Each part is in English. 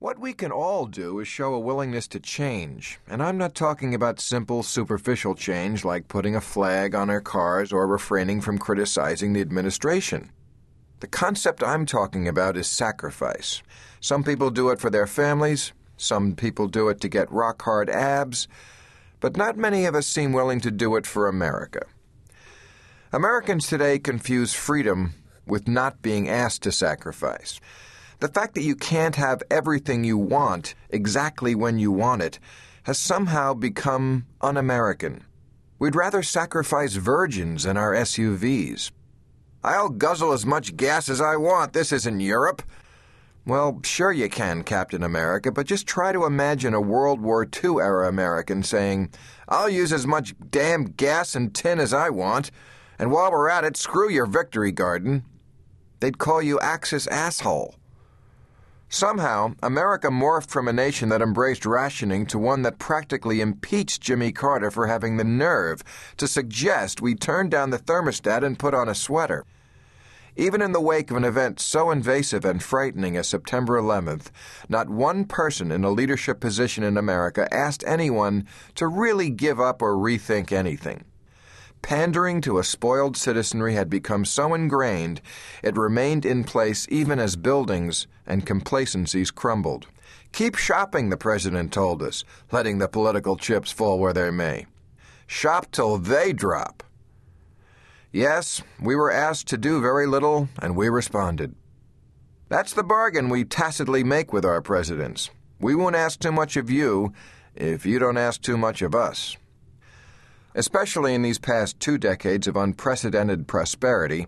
What we can all do is show a willingness to change, and I'm not talking about simple, superficial change like putting a flag on our cars or refraining from criticizing the administration. The concept I'm talking about is sacrifice. Some people do it for their families, some people do it to get rock hard abs, but not many of us seem willing to do it for America. Americans today confuse freedom with not being asked to sacrifice. The fact that you can't have everything you want exactly when you want it has somehow become un American. We'd rather sacrifice virgins in our SUVs. I'll guzzle as much gas as I want. This isn't Europe. Well, sure you can, Captain America, but just try to imagine a World War II era American saying, I'll use as much damn gas and tin as I want, and while we're at it, screw your victory garden. They'd call you Axis asshole. Somehow, America morphed from a nation that embraced rationing to one that practically impeached Jimmy Carter for having the nerve to suggest we turn down the thermostat and put on a sweater. Even in the wake of an event so invasive and frightening as September 11th, not one person in a leadership position in America asked anyone to really give up or rethink anything. Pandering to a spoiled citizenry had become so ingrained it remained in place even as buildings and complacencies crumbled. Keep shopping, the president told us, letting the political chips fall where they may. Shop till they drop. Yes, we were asked to do very little, and we responded. That's the bargain we tacitly make with our presidents. We won't ask too much of you if you don't ask too much of us. Especially in these past two decades of unprecedented prosperity,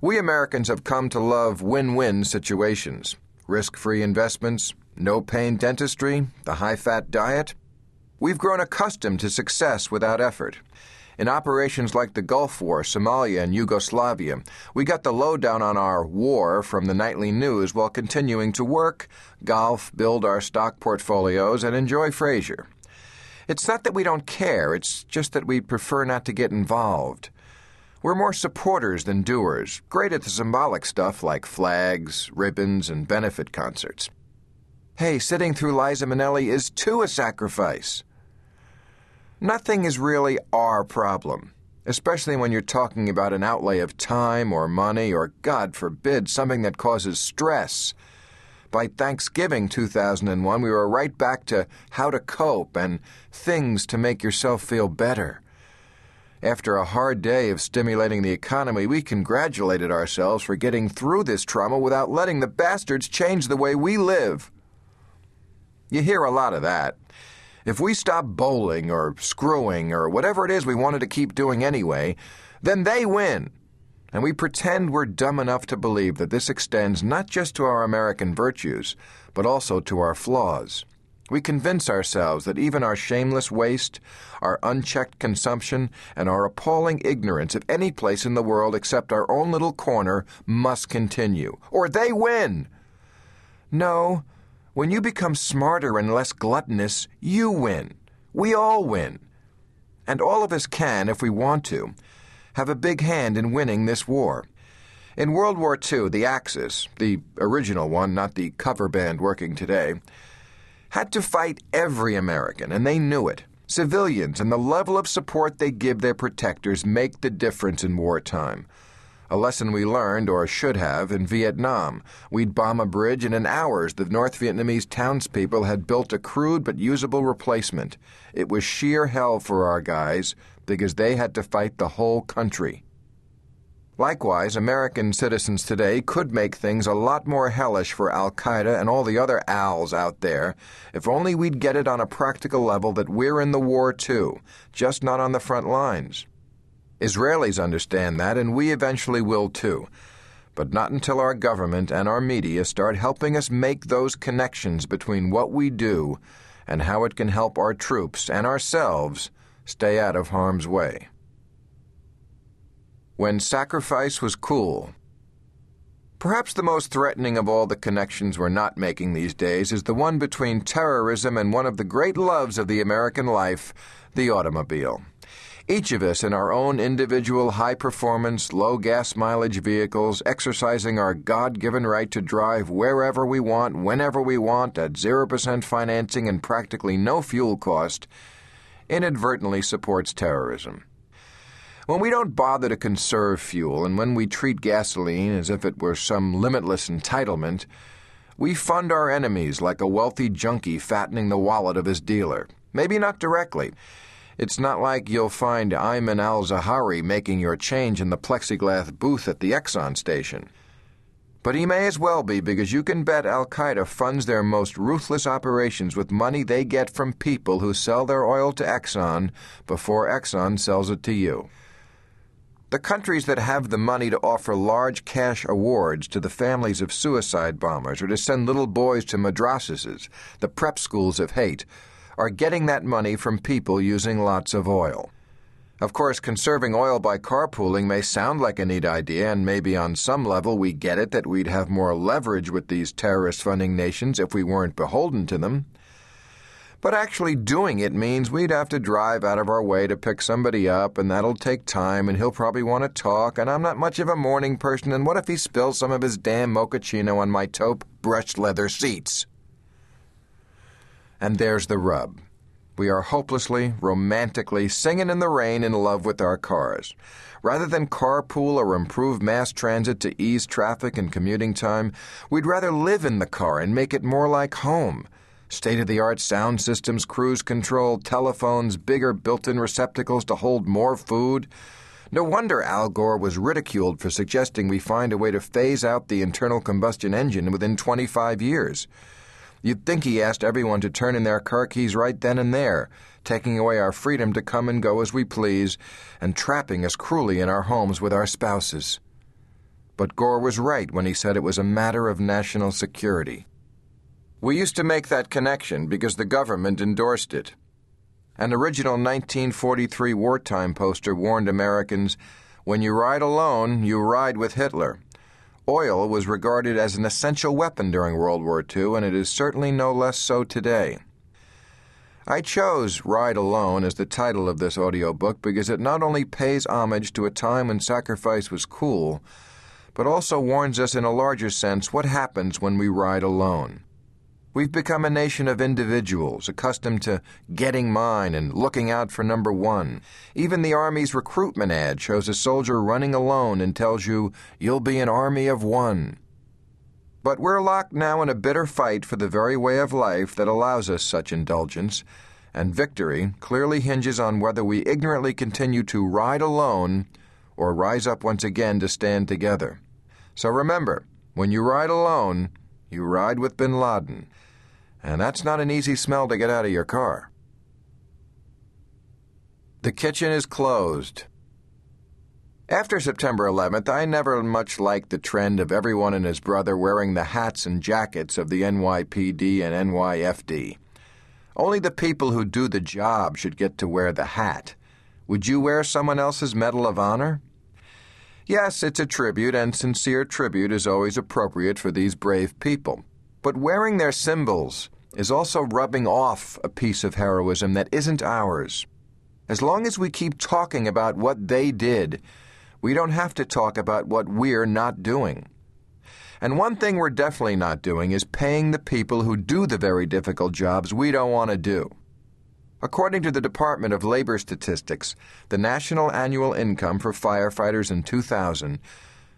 we Americans have come to love win win situations risk free investments, no pain dentistry, the high fat diet. We've grown accustomed to success without effort. In operations like the Gulf War, Somalia, and Yugoslavia, we got the lowdown on our war from the nightly news while continuing to work, golf, build our stock portfolios, and enjoy Frasier. It's not that we don't care, it's just that we prefer not to get involved. We're more supporters than doers, great at the symbolic stuff like flags, ribbons, and benefit concerts. Hey, sitting through Liza Minnelli is too a sacrifice. Nothing is really our problem, especially when you're talking about an outlay of time or money or, God forbid, something that causes stress by Thanksgiving 2001, we were right back to how to cope and things to make yourself feel better. After a hard day of stimulating the economy, we congratulated ourselves for getting through this trauma without letting the bastards change the way we live. You hear a lot of that. If we stop bowling or screwing or whatever it is we wanted to keep doing anyway, then they win and we pretend we're dumb enough to believe that this extends not just to our American virtues, but also to our flaws. We convince ourselves that even our shameless waste, our unchecked consumption, and our appalling ignorance of any place in the world except our own little corner must continue, or they win. No, when you become smarter and less gluttonous, you win. We all win. And all of us can, if we want to, have a big hand in winning this war. In World War II, the Axis, the original one, not the cover band working today, had to fight every American, and they knew it. Civilians and the level of support they give their protectors make the difference in wartime. A lesson we learned, or should have, in Vietnam. We'd bomb a bridge, and in hours the North Vietnamese townspeople had built a crude but usable replacement. It was sheer hell for our guys, because they had to fight the whole country. Likewise, American citizens today could make things a lot more hellish for Al Qaeda and all the other ALs out there if only we'd get it on a practical level that we're in the war too, just not on the front lines. Israelis understand that, and we eventually will too, but not until our government and our media start helping us make those connections between what we do and how it can help our troops and ourselves stay out of harm's way. When sacrifice was cool. Perhaps the most threatening of all the connections we're not making these days is the one between terrorism and one of the great loves of the American life, the automobile. Each of us in our own individual high performance, low gas mileage vehicles, exercising our God given right to drive wherever we want, whenever we want, at 0% financing and practically no fuel cost, inadvertently supports terrorism. When we don't bother to conserve fuel and when we treat gasoline as if it were some limitless entitlement, we fund our enemies like a wealthy junkie fattening the wallet of his dealer. Maybe not directly it's not like you'll find Ayman al Zawahiri making your change in the plexiglass booth at the Exxon station. But he may as well be because you can bet Al Qaeda funds their most ruthless operations with money they get from people who sell their oil to Exxon before Exxon sells it to you. The countries that have the money to offer large cash awards to the families of suicide bombers or to send little boys to madrasas, the prep schools of hate, are getting that money from people using lots of oil. Of course, conserving oil by carpooling may sound like a neat idea, and maybe on some level we get it that we'd have more leverage with these terrorist funding nations if we weren't beholden to them. But actually doing it means we'd have to drive out of our way to pick somebody up, and that'll take time, and he'll probably want to talk, and I'm not much of a morning person, and what if he spills some of his damn mochaccino on my taupe brushed leather seats? And there's the rub. We are hopelessly, romantically singing in the rain in love with our cars. Rather than carpool or improve mass transit to ease traffic and commuting time, we'd rather live in the car and make it more like home. State of the art sound systems, cruise control, telephones, bigger built in receptacles to hold more food. No wonder Al Gore was ridiculed for suggesting we find a way to phase out the internal combustion engine within 25 years. You'd think he asked everyone to turn in their car keys right then and there, taking away our freedom to come and go as we please, and trapping us cruelly in our homes with our spouses. But Gore was right when he said it was a matter of national security. We used to make that connection because the government endorsed it. An original 1943 wartime poster warned Americans when you ride alone, you ride with Hitler. Oil was regarded as an essential weapon during World War II, and it is certainly no less so today. I chose Ride Alone as the title of this audiobook because it not only pays homage to a time when sacrifice was cool, but also warns us in a larger sense what happens when we ride alone. We've become a nation of individuals, accustomed to getting mine and looking out for number one. Even the Army's recruitment ad shows a soldier running alone and tells you, you'll be an army of one. But we're locked now in a bitter fight for the very way of life that allows us such indulgence, and victory clearly hinges on whether we ignorantly continue to ride alone or rise up once again to stand together. So remember, when you ride alone, you ride with bin Laden and that's not an easy smell to get out of your car. The kitchen is closed. After September 11th, I never much liked the trend of everyone and his brother wearing the hats and jackets of the NYPD and NYFD. Only the people who do the job should get to wear the hat. Would you wear someone else's Medal of Honor? Yes, it's a tribute, and sincere tribute is always appropriate for these brave people. But wearing their symbols, is also rubbing off a piece of heroism that isn't ours. As long as we keep talking about what they did, we don't have to talk about what we're not doing. And one thing we're definitely not doing is paying the people who do the very difficult jobs we don't want to do. According to the Department of Labor Statistics, the national annual income for firefighters in 2000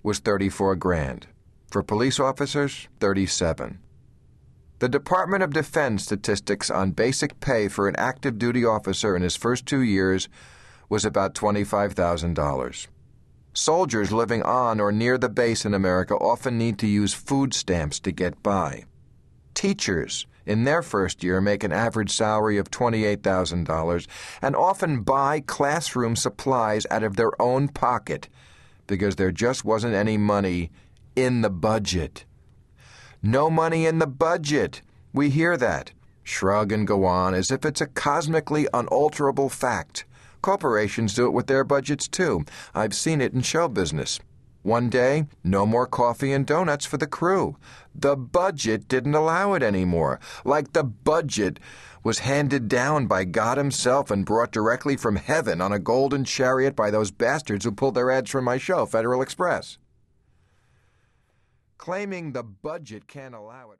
was 34 grand. For police officers, 37. The Department of Defense statistics on basic pay for an active duty officer in his first two years was about $25,000. Soldiers living on or near the base in America often need to use food stamps to get by. Teachers, in their first year, make an average salary of $28,000 and often buy classroom supplies out of their own pocket because there just wasn't any money in the budget. No money in the budget. We hear that. Shrug and go on as if it's a cosmically unalterable fact. Corporations do it with their budgets too. I've seen it in show business. One day, no more coffee and donuts for the crew. The budget didn't allow it anymore. Like the budget was handed down by God Himself and brought directly from heaven on a golden chariot by those bastards who pulled their ads from my show, Federal Express. Claiming the budget can't allow it.